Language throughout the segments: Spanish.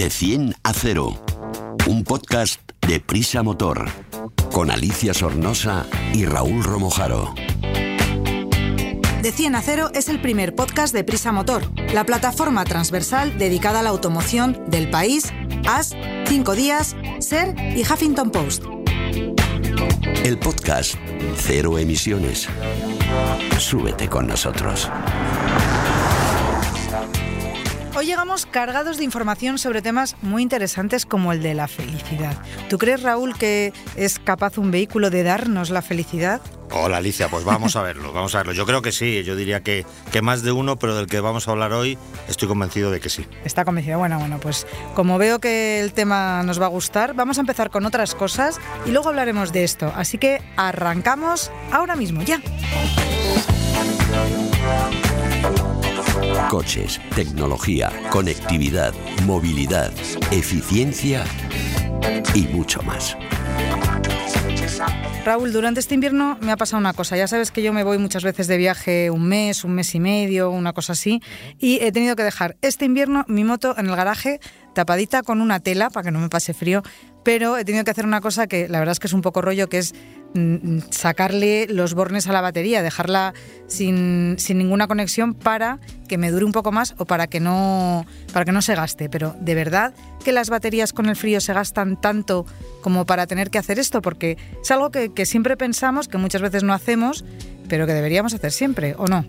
De 100 a 0. Un podcast de Prisa Motor. Con Alicia Sornosa y Raúl Romojaro. De 100 a 0 es el primer podcast de Prisa Motor, la plataforma transversal dedicada a la automoción del país, AS, 5 días, SER y Huffington Post. El podcast Cero Emisiones. Súbete con nosotros. Hoy llegamos cargados de información sobre temas muy interesantes como el de la felicidad. ¿Tú crees, Raúl, que es capaz un vehículo de darnos la felicidad? Hola Alicia, pues vamos a verlo, vamos a verlo. Yo creo que sí, yo diría que, que más de uno, pero del que vamos a hablar hoy estoy convencido de que sí. Está convencido. Bueno, bueno, pues como veo que el tema nos va a gustar, vamos a empezar con otras cosas y luego hablaremos de esto. Así que arrancamos ahora mismo, ya. Coches, tecnología, conectividad, movilidad, eficiencia y mucho más. Raúl, durante este invierno me ha pasado una cosa. Ya sabes que yo me voy muchas veces de viaje un mes, un mes y medio, una cosa así, y he tenido que dejar este invierno mi moto en el garaje tapadita con una tela para que no me pase frío, pero he tenido que hacer una cosa que la verdad es que es un poco rollo, que es mm, sacarle los bornes a la batería, dejarla sin, sin, ninguna conexión para que me dure un poco más o para que, no, para que no se gaste. Pero de verdad que las baterías con el frío se gastan tanto como para tener que hacer esto, porque es algo que, que siempre pensamos, que muchas veces no hacemos, pero que deberíamos hacer siempre, ¿o no?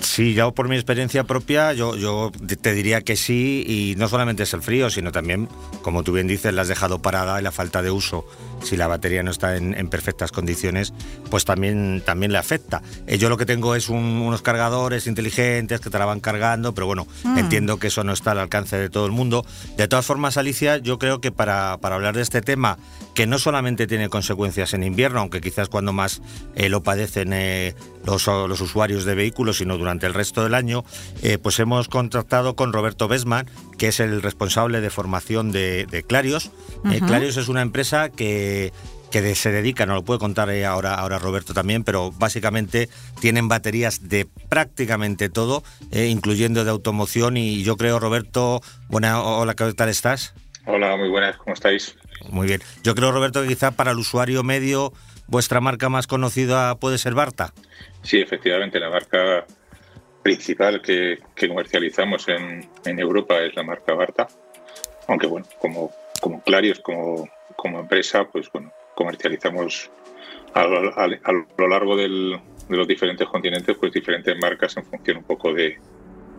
Sí, yo por mi experiencia propia, yo, yo te diría que sí, y no solamente es el frío, sino también, como tú bien dices, la has dejado parada y la falta de uso. Si la batería no está en, en perfectas condiciones, pues también, también le afecta. Eh, yo lo que tengo es un, unos cargadores inteligentes que te la van cargando, pero bueno, mm. entiendo que eso no está al alcance de todo el mundo. De todas formas, Alicia, yo creo que para, para hablar de este tema, que no solamente tiene consecuencias en invierno, aunque quizás cuando más eh, lo padecen eh, los, los, usuarios de vehículos, sino durante el resto del año, eh, pues hemos contactado con Roberto Besman, que es el responsable de formación de, de Clarios. Uh -huh. Clarios es una empresa que que se dedica, no lo puede contar ahora, ahora Roberto también, pero básicamente tienen baterías de prácticamente todo, eh, incluyendo de automoción. Y yo creo, Roberto, buena, hola, ¿qué tal estás? Hola, muy buenas, ¿cómo estáis? Muy bien. Yo creo, Roberto, que quizá para el usuario medio, vuestra marca más conocida puede ser Barta. Sí, efectivamente, la marca principal que, que comercializamos en, en, Europa es la marca Barta. Aunque bueno, como, como Clarios, como, como empresa, pues bueno, comercializamos a, a, a lo largo del, de los diferentes continentes, pues diferentes marcas en función un poco de,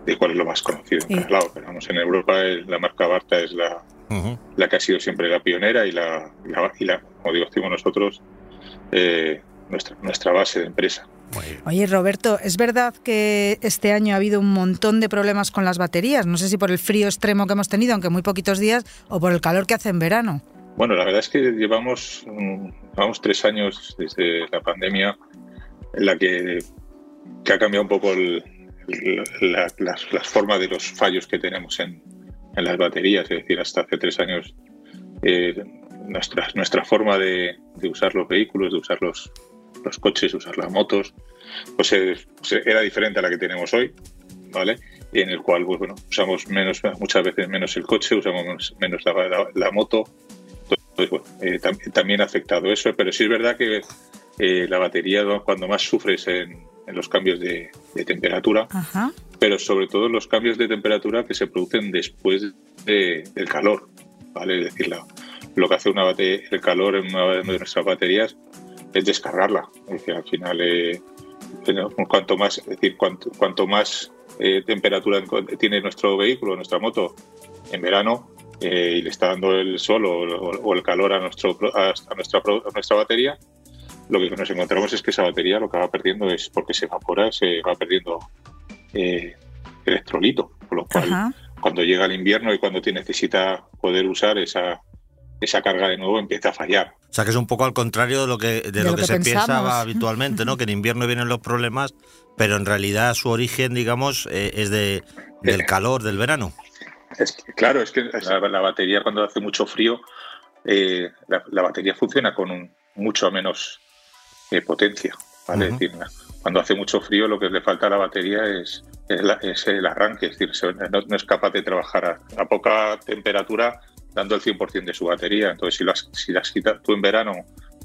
de cuál es lo más conocido en cada lado. Pero vamos, en Europa la marca Barta es la, uh -huh. la que ha sido siempre la pionera y la, la, y la como digo, decimos nosotros, eh, nuestra, nuestra base de empresa. Oye, Roberto, ¿es verdad que este año ha habido un montón de problemas con las baterías? No sé si por el frío extremo que hemos tenido, aunque muy poquitos días, o por el calor que hace en verano. Bueno, la verdad es que llevamos, llevamos tres años desde la pandemia en la que, que ha cambiado un poco el, la, las, las, formas de los fallos que tenemos en, en, las baterías. Es decir, hasta hace tres años eh, nuestra, nuestra forma de, de, usar los vehículos, de usar los, los coches, usar las motos, pues, pues, era diferente a la que tenemos hoy, ¿vale? Y en el cual, pues bueno, usamos menos, muchas veces menos el coche, usamos menos, menos la, la, la, moto. Entonces, bueno, eh, tam también ha afectado eso, pero sí es verdad que eh, la batería cuando más sufres en, en los cambios de, de temperatura, Ajá. pero sobre todo en los cambios de temperatura que se producen después de, del calor, ¿vale? Es decir, la, lo que hace una bate, el calor en una de nuestras baterías es descargarla. Es decir, al final, eh, cuanto más, es decir, cuanto, cuanto más eh, temperatura tiene nuestro vehículo, nuestra moto, en verano, eh, y le está dando el sol o, o el calor a, nuestro, a, nuestra, a nuestra batería, lo que nos encontramos es que esa batería lo que va perdiendo es porque se evapora, se va perdiendo eh, electrolito, con lo cual Ajá. cuando llega el invierno y cuando necesita poder usar esa, esa carga de nuevo empieza a fallar. O sea que es un poco al contrario de lo que, de, de lo, lo, que, que se pensaba habitualmente, ¿no? Que en invierno vienen los problemas, pero en realidad su origen, digamos, eh, es de, del calor del verano. Es que, claro, es que la, la, batería cuando hace mucho frío, eh, la, la, batería funciona con un, mucho menos eh, potencia, ¿vale? Uh -huh. Es decir, cuando hace mucho frío lo que le falta a la batería es es, el arranque, es decir, no, es capaz de trabajar a, poca temperatura dando el 100% de su batería. Entonces, si las, si las quitas tú en verano,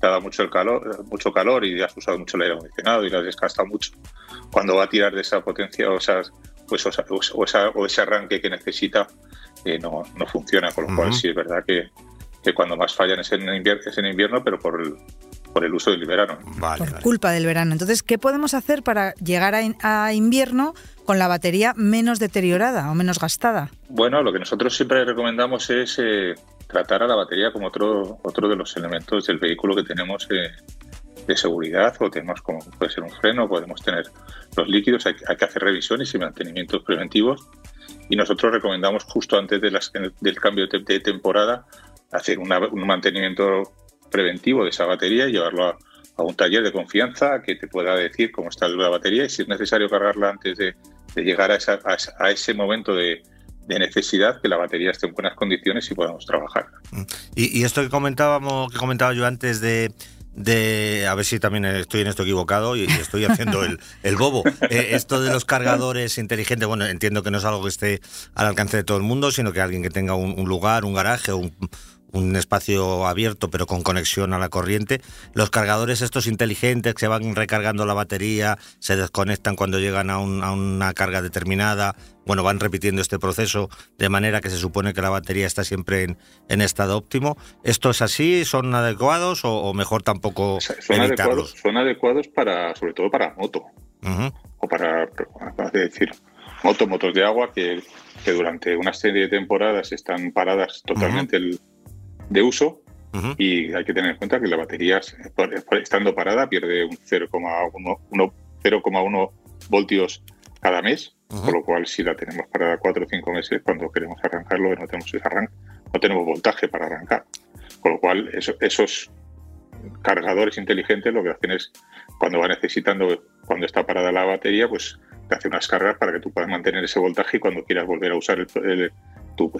te ha dado mucho, el calor, mucho calor y has usado mucho el aire acondicionado y lo has desgastado mucho, cuando va a tirar de esa potencia o, esas, pues, o, o, ese arranque que necesita, eh, no, no, funciona. Con lo cual, sí es verdad que, que cuando más fallan es en invierno, es en invierno pero por el, por el uso del verano. por culpa del verano. Entonces, ¿qué podemos hacer para llegar a, invierno con la batería menos deteriorada o menos gastada? Bueno, lo que nosotros siempre recomendamos es eh, tratar a la batería como otro, otro de los elementos del vehículo que tenemos eh, de seguridad o tenemos como puede ser un freno, podemos tener los líquidos, hay, que hacer revisiones y mantenimientos preventivos y nosotros recomendamos justo antes de las, del cambio de, temporada hacer un mantenimiento preventivo de esa batería y llevarlo a, un taller de confianza que te pueda decir cómo está la batería y si es necesario cargarla antes de, llegar a, a, ese momento de, necesidad que la batería esté en buenas condiciones y podamos trabajar. Mm. Y, esto que comentábamos, que comentaba yo antes de, de a ver si también estoy en esto equivocado y, estoy haciendo el, el bobo. Eh, esto de los cargadores inteligentes, bueno, entiendo que no es algo que esté al alcance de todo el mundo, sino que alguien que tenga un, un lugar, un garaje un, un espacio abierto pero con conexión a la corriente. Los cargadores estos inteligentes que se van recargando la batería, se desconectan cuando llegan a, una carga determinada, bueno, van repitiendo este proceso de manera que se supone que la batería está siempre en, estado óptimo. ¿Esto es así? ¿Son adecuados o, mejor tampoco son Adecuados, son adecuados para, sobre todo para moto. O para, decir, moto, motos de agua que, que durante una serie de temporadas están paradas totalmente el de uso y hay que tener en cuenta que la batería, estando parada, pierde un 0,1 voltios cada mes, con lo cual si la tenemos parada 4 o 5 meses, cuando queremos arrancarlo no tenemos arranque, no tenemos voltaje para arrancar. Con lo cual esos cargadores inteligentes lo que hacen es, cuando va necesitando, cuando está parada la batería, pues te hace unas cargas para que tú puedas mantener ese voltaje y cuando quieras volver a usar el,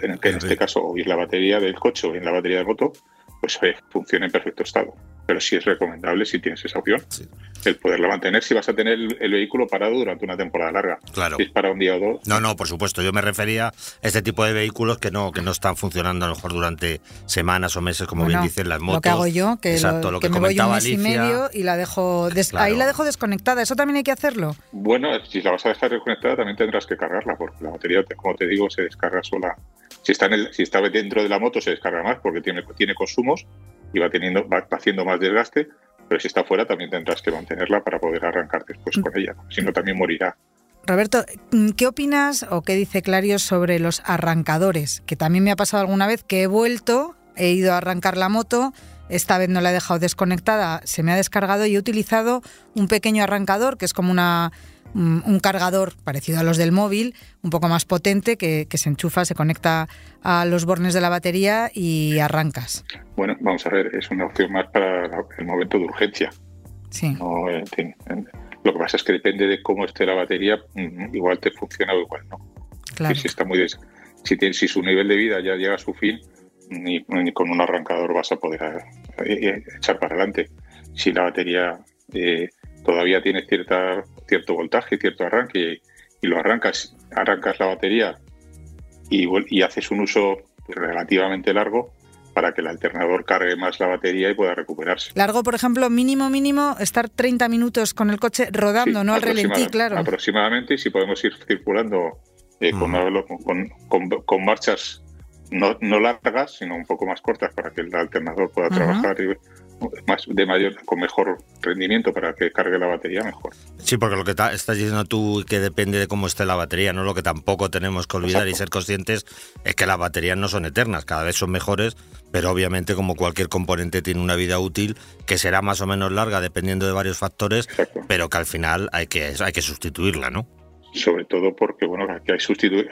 en, en este caso, o la batería del coche o en la batería de moto, pues funciona en perfecto estado. Pero sí es recomendable, si tienes esa opción, el poderla mantener si vas a tener el, vehículo parado durante una temporada larga. Claro. Si es para un día o dos. No, no, por supuesto. Yo me refería a este tipo de vehículos que no, que no están funcionando a lo mejor durante semanas o meses, como bien dicen las motos. Lo que hago yo, que, lo, que, me voy un mes y medio y la dejo ahí la dejo desconectada. ¿Eso también hay que hacerlo? Bueno, si la vas a dejar desconectada también tendrás que cargarla, porque la batería, como te digo, se descarga sola si está, en el, si está dentro de la moto se descarga más porque tiene, tiene consumos y va, teniendo, va haciendo más desgaste, pero si está fuera también tendrás que mantenerla para poder arrancar después con ella, si no también morirá. Roberto, ¿qué opinas o qué dice Clario sobre los arrancadores? Que también me ha pasado alguna vez que he vuelto, he ido a arrancar la moto, esta vez no la he dejado desconectada, se me ha descargado y he utilizado un pequeño arrancador que es como una un cargador parecido a los del móvil, un poco más potente, que, se enchufa, se conecta a los bornes de la batería y arrancas. Bueno, vamos a ver, es una opción más para el momento de urgencia. Sí. Eh, lo que pasa es que depende de cómo esté la batería, mm, igual te funciona o igual no. Claro. Si, está muy si, tiene, si su nivel de vida ya llega a su fin, ni, con un arrancador vas a poder eh, eh, echar para adelante. Si la batería todavía tiene cierta cierto voltaje, cierto arranque y lo arrancas, arrancas la batería y, y haces un uso relativamente largo para que el alternador cargue más la batería y pueda recuperarse. Largo, por ejemplo, mínimo, mínimo, estar 30 minutos con el coche rodando, no al relentí, claro. Aproximadamente, y si podemos ir circulando eh, con, con, marchas no, no, largas, sino un poco más cortas para que el alternador pueda trabajar y más de mayor con mejor rendimiento para que cargue la batería mejor. Sí, porque lo que estás diciendo tú que depende de cómo esté la batería, no lo que tampoco tenemos que olvidar y ser conscientes es que las baterías no son eternas, cada vez son mejores, pero obviamente como cualquier componente tiene una vida útil que será más o menos larga dependiendo de varios factores, pero que al final hay que hay que sustituirla, ¿no? Sobre todo porque bueno, hay que sustituir,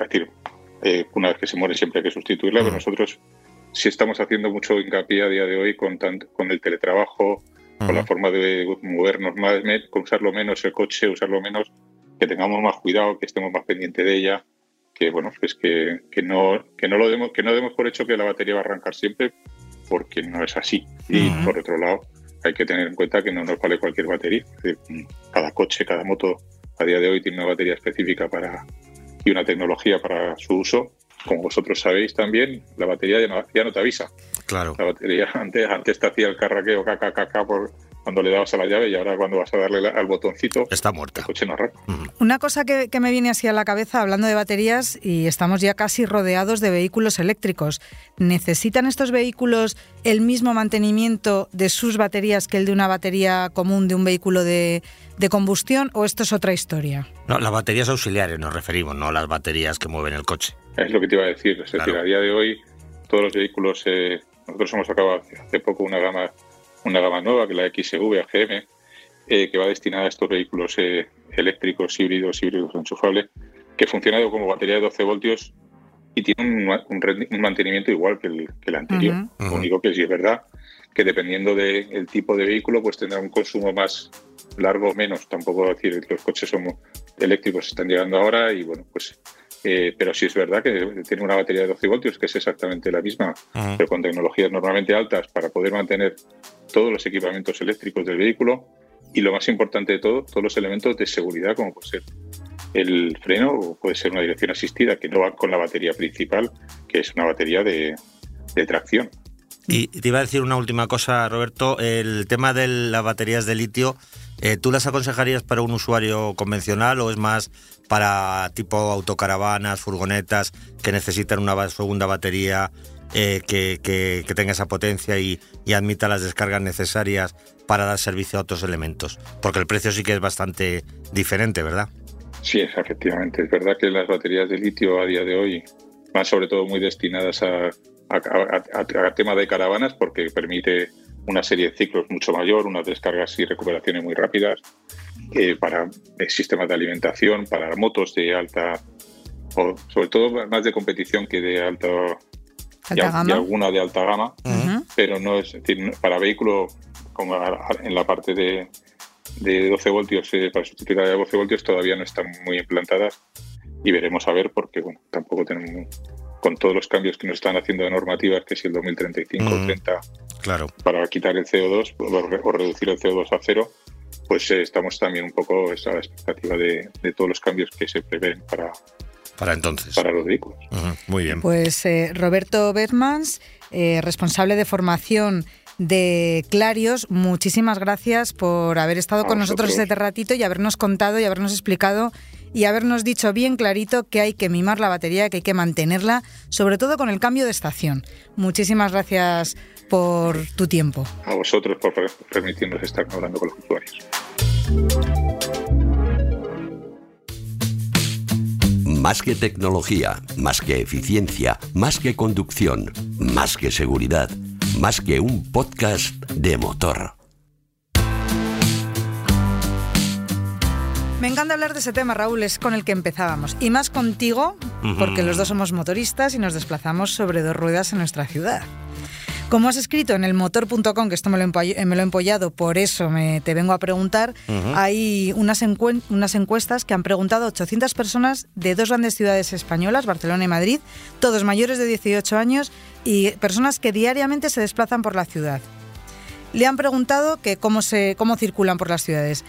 eh, una vez que se muere siempre hay que sustituirla, pero nosotros si estamos haciendo mucho hincapié a día de hoy con, con el teletrabajo, con la forma de movernos más, con usarlo menos el coche, usarlo menos, que tengamos más cuidado, que estemos más pendientes de ella, que bueno, pues que, que no, que no lo demos, que no demos por hecho que la batería va a arrancar siempre, porque no es así. Y por otro lado, hay que tener en cuenta que no nos vale cualquier batería. Cada coche, cada moto a día de hoy tiene una batería específica para y una tecnología para su uso. Como vosotros sabéis también, la batería ya no, ya no te avisa. Claro. La batería antes, antes te hacía el carraqueo, caca, caca, por, cuando le dabas a la llave y ahora cuando vas a darle al botoncito, está muerta. El coche no arranca. Una cosa que, que, me viene así a la cabeza hablando de baterías y estamos ya casi rodeados de vehículos eléctricos. ¿Necesitan estos vehículos el mismo mantenimiento de sus baterías que el de una batería común de un vehículo de, de combustión o esto es otra historia? No, las baterías auxiliares nos referimos, no las baterías que mueven el coche. Es lo que te iba a decir. Es Claro. decir, a día de hoy todos los vehículos, eh, nosotros hemos sacado hace poco una gama una gama nueva, que es la XV AGM, eh, que va destinada a estos vehículos eh, eléctricos, híbridos, híbridos enchufables, que funciona como batería de 12 voltios y tiene un, un rendi- un mantenimiento igual que el, que el anterior. Lo único que sí es verdad que dependiendo del tipo de vehículo, pues tendrá un consumo más largo o menos. Tampoco decir que los coches son eléctricos están llegando ahora y bueno, pues eh, pero sí es verdad que tiene una batería de 12 voltios que es exactamente la misma, pero con tecnologías normalmente altas para poder mantener todos los equipamientos eléctricos del vehículo y lo más importante de todo, todos los elementos de seguridad como puede ser el freno o puede ser una dirección asistida que no va con la batería principal, que es una batería de, tracción. Y te iba a decir una última cosa, Roberto. El tema de las baterías de litio, eh, ¿tú las aconsejarías para un usuario convencional o es más para tipo autocaravanas, furgonetas que necesitan una segunda batería eh, que, que- tenga esa potencia y, admita las descargas necesarias para dar servicio a otros elementos? Porque el precio sí que es bastante diferente, ¿verdad? Sí, efectivamente. Es verdad que las baterías de litio a día de hoy van sobre todo muy destinadas a, a, tema de caravanas porque permite una serie de ciclos mucho mayor, unas descargas y recuperaciones muy rápidas, eh, para eh, sistemas de alimentación, para motos de alta, o sobre todo más de competición que de alta, y, Alta y gama. alguna de alta gama, Ujú. pero no es, es decir, para vehículo como en la parte de, de 12 voltios, eh, para sustituir a 12 voltios todavía no están muy implantadas y veremos a ver porque bueno, tampoco tenemos con todos los cambios que nos están haciendo de normativas, que si el 2035 o Mm. 30 Claro. para quitar el CO2 o, o reducir el CO2 a cero, pues eh, estamos también un poco a la expectativa de, de todos los cambios que se prevén para, Para entonces. para los vehículos. Muy bien. Pues eh, Roberto Bermans, eh, responsable de formación de Clarios, muchísimas gracias por haber estado A con nosotros este ratito y habernos contado y habernos explicado y habernos dicho bien clarito que hay que mimar la batería, que hay que mantenerla, sobre todo con el cambio de estación. Muchísimas gracias por tu tiempo. A vosotros por per- permitirnos estar hablando con los usuarios. Más que tecnología, más que eficiencia, más que conducción, más que seguridad, más que un podcast de motor. Me encanta hablar de ese tema, Raúl, es con el que empezábamos. Y más contigo, porque los dos somos motoristas y nos desplazamos sobre dos ruedas en nuestra ciudad. Como has escrito en el motor.com, que esto me lo, he empoll- eh, me lo he empollado, por eso me, te vengo a preguntar, hay unas, encuestas que han preguntado a 800 personas de dos grandes ciudades españolas, Barcelona y Madrid, todos mayores de 18 años y personas que diariamente se desplazan por la ciudad. Le han preguntado que cómo, se, cómo circulan por las ciudades.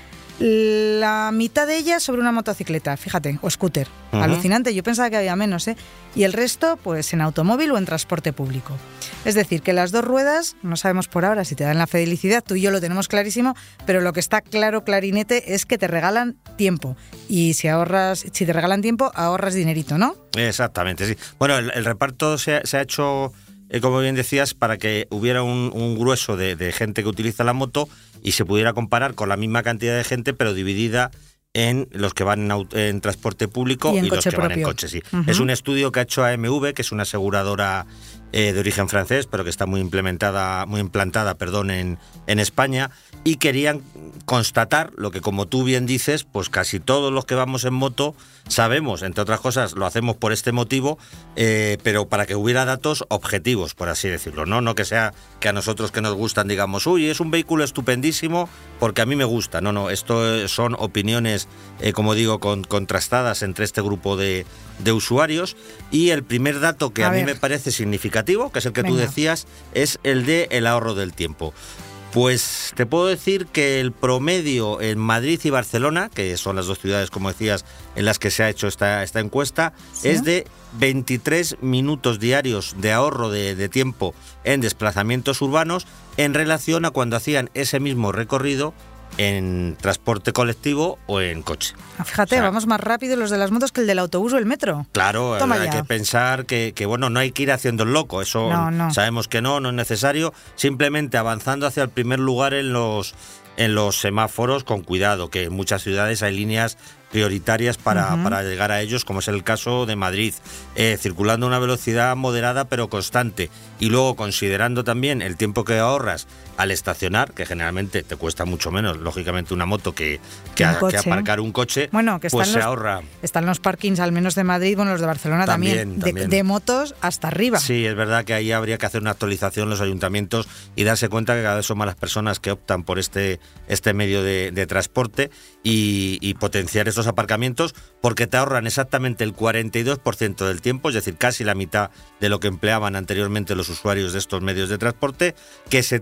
La mitad de ellas sobre una motocicleta, fíjate, o scooter. Alucinante, yo pensaba que había menos, ¿eh? Y el resto, pues en automóvil o en transporte público. Es decir, que las dos ruedas, no sabemos por ahora si te dan la felicidad, tú y yo lo tenemos clarísimo, pero lo que está claro, clarinete, es que te regalan tiempo. Y si ahorras, si te regalan tiempo, ahorras dinerito, ¿no? Exactamente, sí. Bueno, el, el reparto se, ha- se ha hecho, eh, como bien decías, para que hubiera un, un grueso de, de gente que utiliza la moto y se pudiera comparar con la misma cantidad de gente, pero dividida en los que van en, transporte público Y en los que van en coche, sí. Es un estudio que ha hecho AMV, que es una aseguradora eh, de origen francés, pero que está muy implementada, muy implantada, perdón, en, en España, y querían constatar lo que, como tú bien dices, pues casi todos los que vamos en moto sabemos, entre otras cosas, lo hacemos por este motivo, eh, pero para que hubiera datos objetivos, por así decirlo, ¿no? No que sea que a nosotros que nos gustan digamos, uy, es un vehículo estupendísimo porque a mí me gusta. No, no, esto eh, son opiniones, eh, como digo, con- contrastadas entre este grupo de, de usuarios. Y el primer dato que A a, mí me parece significativo, que es el que tú decías, es el de el ahorro del tiempo. Pues te puedo decir que el promedio en Madrid y Barcelona, que son las dos ciudades, como decías, en las que se ha hecho esta, esta encuesta, es de 23 minutos diarios de ahorro de, de tiempo en desplazamientos urbanos en relación a cuando hacían ese mismo recorrido en transporte colectivo o en coche. Ah, Fíjate, O sea, vamos más rápido los de las motos que el del autobús o el metro. Claro, Toma hay ya. que pensar que, que, bueno, no hay que ir haciendo el loco, eso No, no. sabemos que no, no es necesario, simplemente avanzando hacia el primer lugar en los en los semáforos con cuidado, que en muchas ciudades hay líneas prioritarias para, para llegar a ellos, como es el caso de Madrid, eh, circulando a una velocidad moderada pero constante y luego considerando también el tiempo que ahorras al estacionar, que generalmente te cuesta mucho menos, lógicamente, una moto que, que, a- aparcar un coche, Bueno, que pues se los- ahorra. Están los parkings, al menos de Madrid, bueno, los de Barcelona también, También, de- también. De, motos hasta arriba. Sí, es verdad que ahí habría que hacer una actualización los ayuntamientos y darse cuenta que cada vez son más las personas que optan por este, este medio de, de transporte y, y potenciar estos aparcamientos porque te ahorran exactamente el 42% del tiempo, es decir, casi la mitad de lo que empleaban anteriormente los usuarios de estos medios de transporte, que se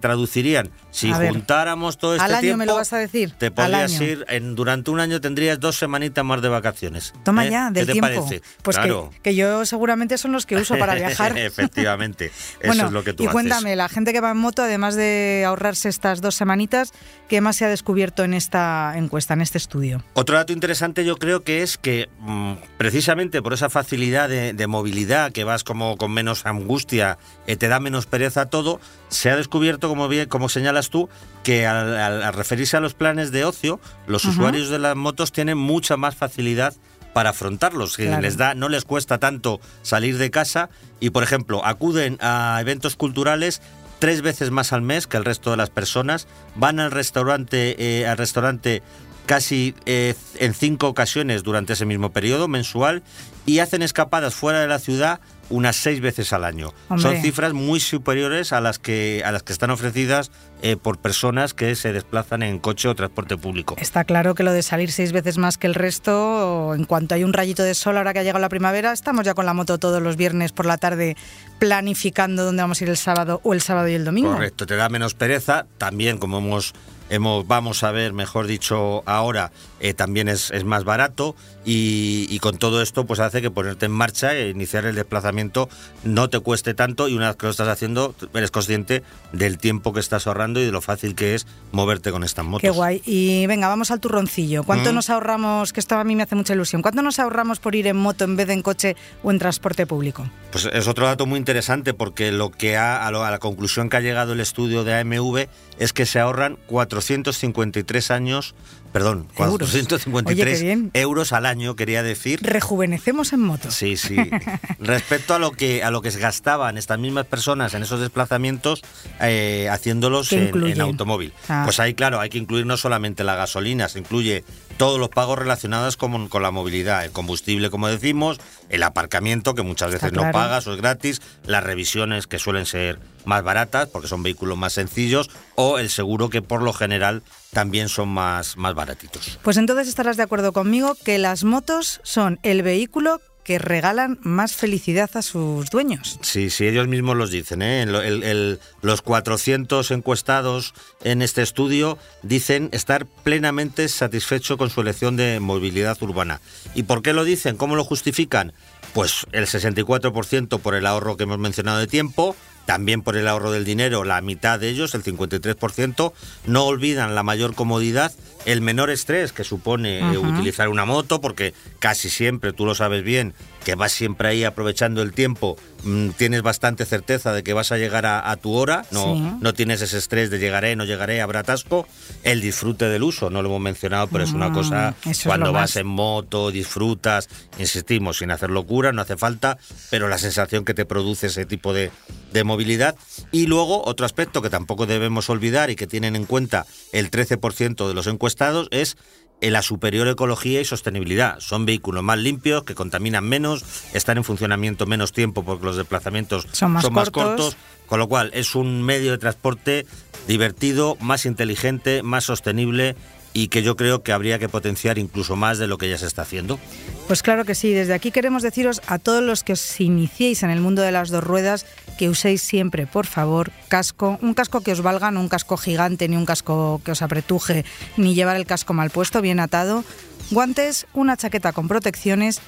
si A ver, juntáramos todo este al año tiempo. me lo vas a decir, Te podrías ir, en, durante un año tendrías dos semanitas más de vacaciones. Toma ¿eh? ya, ¿Qué del te tiempo. parece? Pues que- claro. que, yo seguramente son los que uso para viajar. Efectivamente, eso bueno, es lo que tú y haces. cuéntame, la gente que va en moto, además de ahorrarse estas dos semanitas, ¿qué más se ha descubierto en esta encuesta, en este estudio? Otro dato interesante yo creo que es que mm, precisamente por esa facilidad de, de movilidad, que vas como con menos angustia, eh, te da menos pereza todo, se ha descubierto, como bien, como señalas tú, que al, al- al referirse a los planes de ocio, los usuarios de las motos tienen mucha más facilidad para afrontarlos, que Claro. les da, no les cuesta tanto salir de casa y, por ejemplo, acuden a eventos culturales tres veces más al mes que el resto de las personas, van al restaurante, eh, al restaurante casi eh, en cinco ocasiones durante ese mismo periodo mensual y hacen escapadas fuera de la ciudad unas seis veces al año. Hombre. Son cifras muy superiores a las que a las que están ofrecidas eh, por personas que se desplazan en coche o transporte público. Está claro que lo de salir seis veces más que el resto, en cuanto hay un rayito de sol ahora que ha llegado la primavera, estamos ya con la moto todos los viernes por la tarde planificando dónde vamos a ir el sábado o el sábado y el domingo. Correcto, te da menos pereza. También, como hemos, hemos vamos a ver, mejor dicho, ahora, eh, también es, es más barato. Y, y con todo esto, pues hace que ponerte en marcha e iniciar el desplazamiento no te cueste tanto. Y una vez que lo estás haciendo, eres consciente del tiempo que estás ahorrando y de lo fácil que es moverte con estas motos. Qué guay. Y venga, vamos al turroncillo. ¿Cuánto Mm. nos ahorramos? Que esto a mí me hace mucha ilusión. ¿Cuánto nos ahorramos por ir en moto en vez de en coche o en transporte público? Pues es otro dato muy interesante porque lo que ha, a, lo- a la conclusión que ha llegado el estudio de AMV es que se ahorran 453 años, perdón, Euros. 453 Oye, qué bien. euros al año, quería decir. Rejuvenecemos en moto. Sí, sí. Respecto a lo que a lo que se gastaban estas mismas personas en esos desplazamientos, eh, haciéndolos ¿Qué en, automóvil. Ah. Pues ahí, claro, hay que incluir no solamente la gasolina, se incluye todos los pagos relacionados con, con la movilidad, el combustible, como decimos, el aparcamiento, que muchas veces no pagas o es gratis, las revisiones, que suelen ser más baratas, porque son vehículos más sencillos, o el seguro, que por lo general también son más, más baratitos. Pues entonces estarás de acuerdo conmigo que las motos son el vehículo que regalan más felicidad a sus dueños. Sí, sí, ellos mismos los dicen. ¿eh? El- el- el- los 400 encuestados en este estudio dicen estar plenamente satisfechos con su elección de movilidad urbana. ¿Y por qué lo dicen? ¿Cómo lo justifican? Pues el 64% por el ahorro que hemos mencionado de tiempo, también por el ahorro del dinero, la mitad de ellos, el 53%, no olvidan la mayor comodidad, el menor estrés que supone eh, utilizar una moto, porque casi siempre, tú lo sabes bien, que vas siempre ahí aprovechando el tiempo, mm, tienes bastante certeza de que vas a llegar a, a tu hora, no, Sí. no tienes ese estrés de llegaré, no llegaré, habrá atasco, el disfrute del uso, no lo hemos mencionado, pero es una Mm, cosa, cuando vas más. en moto, disfrutas, insistimos, sin hacer locura, no hace falta, pero la sensación que te produce ese tipo de, de movilidad. Y luego, otro aspecto que tampoco debemos olvidar y que tienen en cuenta el 13% de los encuestados es en la superior ecología y sostenibilidad. Son vehículos más limpios, que contaminan menos, están en funcionamiento menos tiempo porque los desplazamientos Son más cortos. cortos, con lo cual es un medio de transporte divertido, más inteligente, más sostenible y que yo creo que habría que potenciar incluso más de lo que ya se está haciendo. Pues claro que sí, desde aquí queremos deciros a todos los que os iniciéis en el mundo de las dos ruedas que uséis siempre, por favor, casco, un casco que os valga, no un casco gigante, ni un casco que os apretuje, ni llevar el casco mal puesto, bien atado, guantes, una chaqueta con protecciones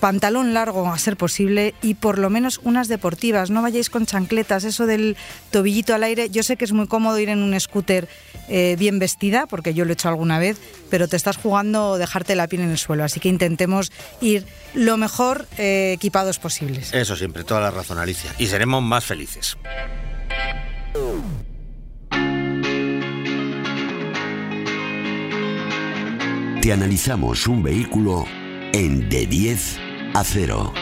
pantalón largo a ser posible y por lo menos unas deportivas. No vayáis con chancletas, eso del tobillito al aire. Yo sé que es muy cómodo ir en un scooter eh, bien vestida, porque yo lo he hecho alguna vez, pero te estás jugando dejarte la piel en el suelo. Así que intentemos ir lo mejor eh, equipados posibles. Eso siempre, toda la razón, Alicia. Y seremos más felices. Te analizamos un vehículo en De 10 a 0.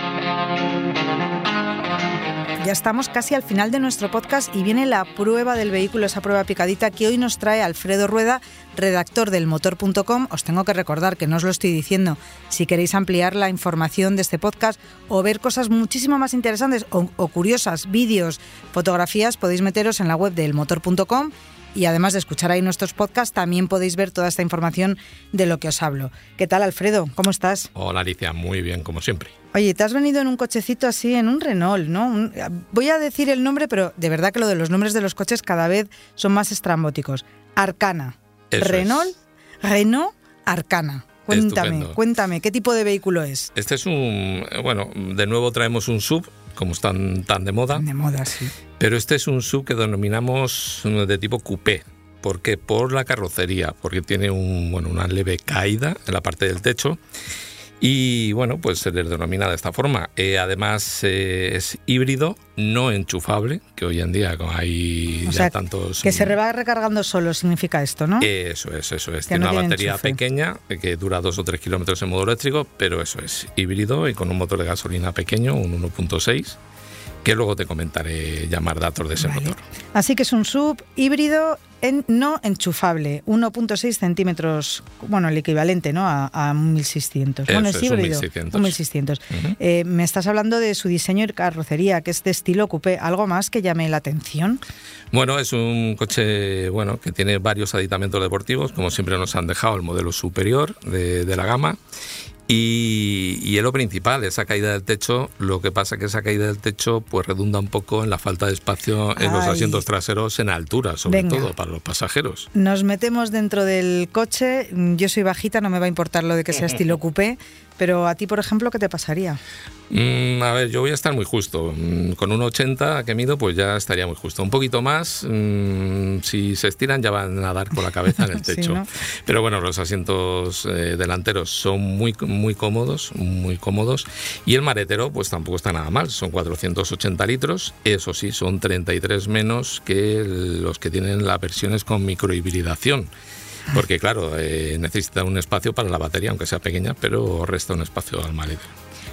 Ya estamos casi al final de nuestro podcast y viene la prueba del vehículo, esa prueba picadita que hoy nos trae Alfredo Rueda, redactor del motor.com. Os tengo que recordar que no os lo estoy diciendo. Si queréis ampliar la información de este podcast o ver cosas muchísimo más interesantes o, curiosas, vídeos, fotografías, podéis meteros en la web del motor.com y además de escuchar ahí nuestros podcasts, también podéis ver toda esta información de lo que os hablo. ¿Qué tal, Alfredo? ¿Cómo estás? Hola, Alicia. Muy bien, como siempre. Oye, te has venido en un cochecito así, en un Renault, ¿no? voy a decir el nombre, pero de verdad que lo de los nombres de los coches cada vez son más estrambóticos. Arcana. Renault, Renault Arcana. Cuéntame, cuéntame, ¿qué tipo de vehículo es? Este es un, bueno, de nuevo traemos un sub como están tan de moda. De moda, sí. Pero este es un sub que denominamos de tipo coupé. ¿Por qué? Por la carrocería, porque tiene un, bueno, una leve caída en la parte del techo y bueno, pues se les denomina de esta forma. Eh, además eh, es híbrido, no enchufable, que hoy en día hay ya tantos... Que se va recargando solo significa esto, ¿no? Eso es, eso es. tiene una batería pequeña que dura dos o tres kilómetros en modo eléctrico, pero eso es híbrido y con un motor de gasolina pequeño, un 1.6 que luego te comentaré llamar datos de ese motor. Así que es un sub híbrido en, no enchufable, 1.6 centímetros, bueno, el equivalente ¿no? a, 1600. bueno, es, híbrido. 1600. Eh, me estás hablando de su diseño y carrocería, que es de estilo coupé. ¿Algo más que llame la atención? Bueno, es un coche bueno que tiene varios aditamentos deportivos, como siempre nos han dejado el modelo superior de, de la gama y, es lo principal, esa caída del techo, lo que pasa que esa caída del techo pues redunda un poco en la falta de espacio en los asientos traseros en altura, sobre todo para los pasajeros. Nos metemos dentro del coche, yo soy bajita, no me va a importar lo de que sea estilo coupé, pero a ti, por ejemplo, ¿qué te pasaría? Mm, a ver, yo voy a estar muy justo. Mm, con un 80 que mido, pues ya estaría muy justo. Un poquito más, mm, si se estiran ya van a dar con la cabeza en el techo. Pero bueno, los asientos eh, delanteros son muy, muy cómodos, muy cómodos. Y el maretero, pues tampoco está nada mal. Son 480 litros. Eso sí, son 33 menos que los que tienen las versiones con microhibridación porque claro, eh, necesita un espacio para la batería, aunque sea pequeña, pero resta un espacio al maletero.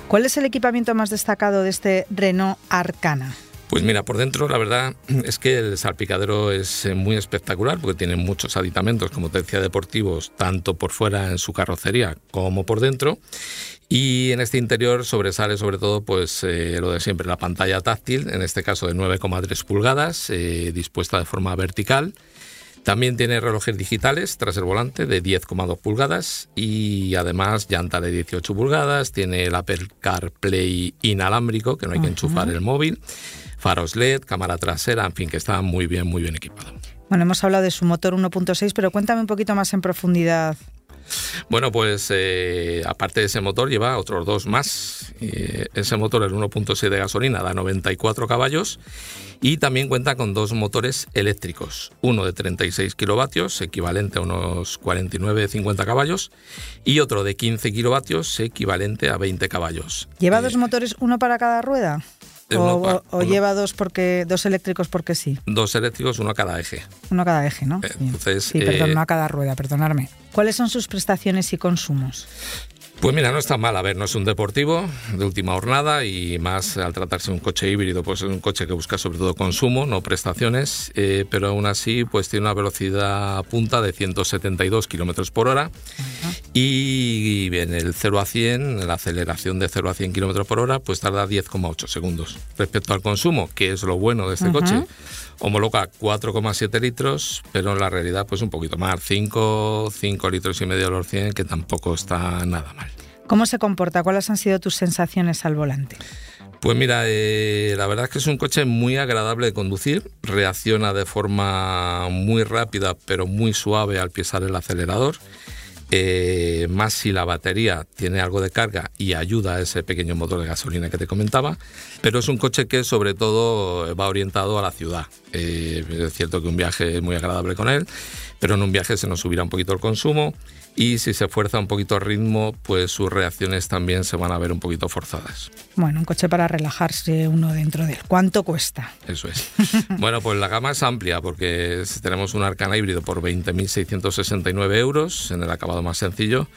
¿Cuál es el equipamiento más destacado de este Renault Arcana? Pues mira, por dentro la verdad es que el salpicadero es eh, muy espectacular porque tiene muchos aditamentos, como te decía, deportivos, tanto por fuera en su carrocería como por dentro. Y en este interior sobresale sobre todo pues eh, lo de siempre, la pantalla táctil, en este caso de 9,3 pulgadas, eh, dispuesta de forma vertical. También tiene relojes digitales tras el volante de 10,2 pulgadas y además llanta de 18 pulgadas, tiene el Apple CarPlay inalámbrico, que no hay que enchufar el móvil, faros LED, cámara trasera, en fin, que está muy bien, muy bien equipado. Bueno, hemos hablado de su motor 1.6, pero cuéntame un poquito más en profundidad bueno, pues eh, aparte de ese motor lleva otros dos más. Eh, ese motor, el 1.6 de gasolina, da 94 caballos y también cuenta con dos motores eléctricos, uno de 36 kilovatios, equivalente a unos 49-50 caballos, y otro de 15 kilovatios, equivalente a 20 caballos. ¿Lleva dos motores, uno para cada rueda? o, lleva dos porque dos eléctricos porque sí. Dos eléctricos, uno a cada eje. Uno a cada eje, ¿no? Entonces, sí, perdón, eh, no a cada rueda, perdonarme. ¿Cuáles son sus prestaciones y consumos? Pues mira, no está mal. A ver, no es un deportivo de última jornada y más al tratarse de un coche híbrido, pues es un coche que busca sobre todo consumo, no prestaciones, eh, pero aún así pues tiene una velocidad punta de 172 kilómetros por hora y en el 0 a 100, la aceleración de 0 a 100 kilómetros por hora, pues tarda 10,8 segundos. Respecto al consumo, que es lo bueno de este coche, homologa 4,7 litros, pero en la realidad pues un poquito más, 5, 5 litros y medio de los 100, que tampoco está nada mal. ¿Cómo se comporta? ¿Cuáles han sido tus sensaciones al volante? Pues mira, eh, la verdad es que es un coche muy agradable de conducir, reacciona de forma muy rápida pero muy suave al pisar el acelerador. Eh, más si la batería tiene algo de carga y ayuda a ese pequeño motor de gasolina que te comentaba, pero es un coche que sobre todo va orientado a la ciudad. Eh, es cierto que un viaje es muy agradable con él, pero en un viaje se nos subirá un poquito el consumo y si se fuerza un poquito el ritmo, pues sus reacciones también se van a ver un poquito forzadas. Bueno, un coche para relajarse uno dentro de él. ¿Cuánto cuesta? Eso es. bueno, pues la gama es amplia porque tenemos un Arcana híbrido por 20.669 euros en el acabado más sencillo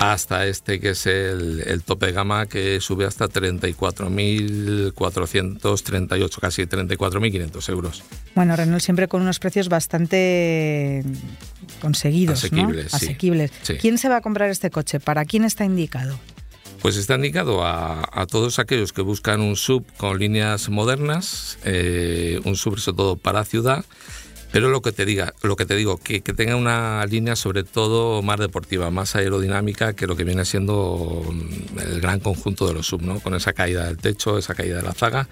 hasta este que es el, tope de gama que sube hasta 34.438, casi 34.500 euros. Bueno, Renault siempre con unos precios bastante conseguidos, asequibles. Asequibles. ¿Quién se va a comprar este coche? ¿Para quién está indicado? Pues está indicado a, todos aquellos que buscan un sub con líneas modernas, eh, un sub sobre todo para ciudad pero lo que te diga, lo que te digo, que, que, tenga una línea sobre todo más deportiva, más aerodinámica que lo que viene siendo mm, el gran conjunto de los sub, ¿no? Con esa caída del techo, esa caída de la zaga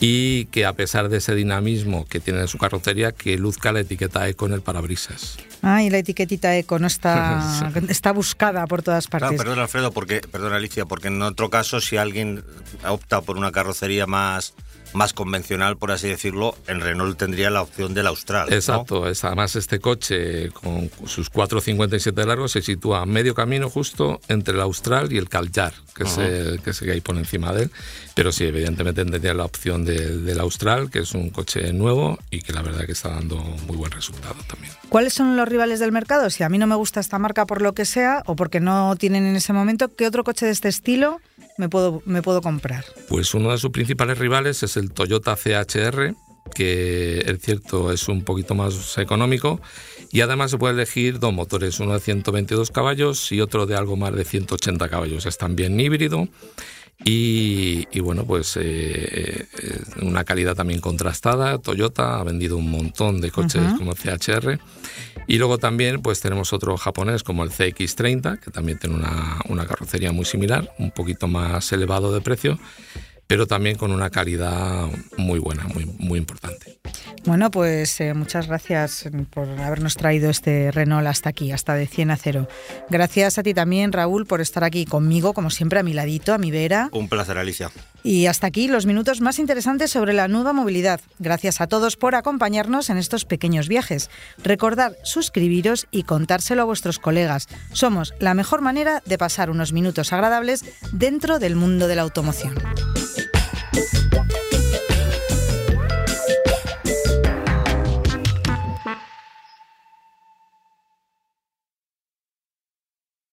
y que a pesar de ese dinamismo que tiene en su carrocería, que luzca la etiqueta eco en el parabrisas. Ah, y la etiquetita eco no está, está buscada por todas partes. perdón Alfredo, porque, perdón Alicia, porque en otro caso si alguien opta por una carrocería más más convencional, por así decirlo, en Renault tendría la opción del Austral. Exacto, además este coche con sus 4,57 de largo se sitúa a medio camino justo entre el Austral y el Caljar, que, es el, que, que hay por encima de él. Pero sí, evidentemente tendría la opción del Austral, que es un coche nuevo y que la verdad que está dando muy buen resultado también. ¿Cuáles son los rivales del mercado? Si a mí no me gusta esta marca por lo que sea o porque no tienen en ese momento, ¿qué otro coche de este estilo me puedo, me puedo comprar? Pues uno de sus principales rivales es el Toyota CHR, que es cierto es un poquito más económico y además se puede elegir dos motores, uno de 122 caballos y otro de algo más de 180 caballos. Es también híbrido y, bueno, pues eh, eh, una calidad también contrastada. Toyota ha vendido un montón de coches como el CHR. Y luego también pues tenemos otro japonés como el CX30, que también tiene una, una carrocería muy similar, un poquito más elevado de precio pero también con una calidad muy buena, muy, muy importante. Bueno, pues eh, muchas gracias por habernos traído este Renault hasta aquí, hasta de 100 a 0. Gracias a ti también, Raúl, por estar aquí conmigo, como siempre, a mi ladito, a mi vera. Un placer, Alicia. Y hasta aquí los minutos más interesantes sobre la nueva movilidad. Gracias a todos por acompañarnos en estos pequeños viajes. Recordad suscribiros y contárselo a vuestros colegas. Somos la mejor manera de pasar unos minutos agradables dentro del mundo de la automoción.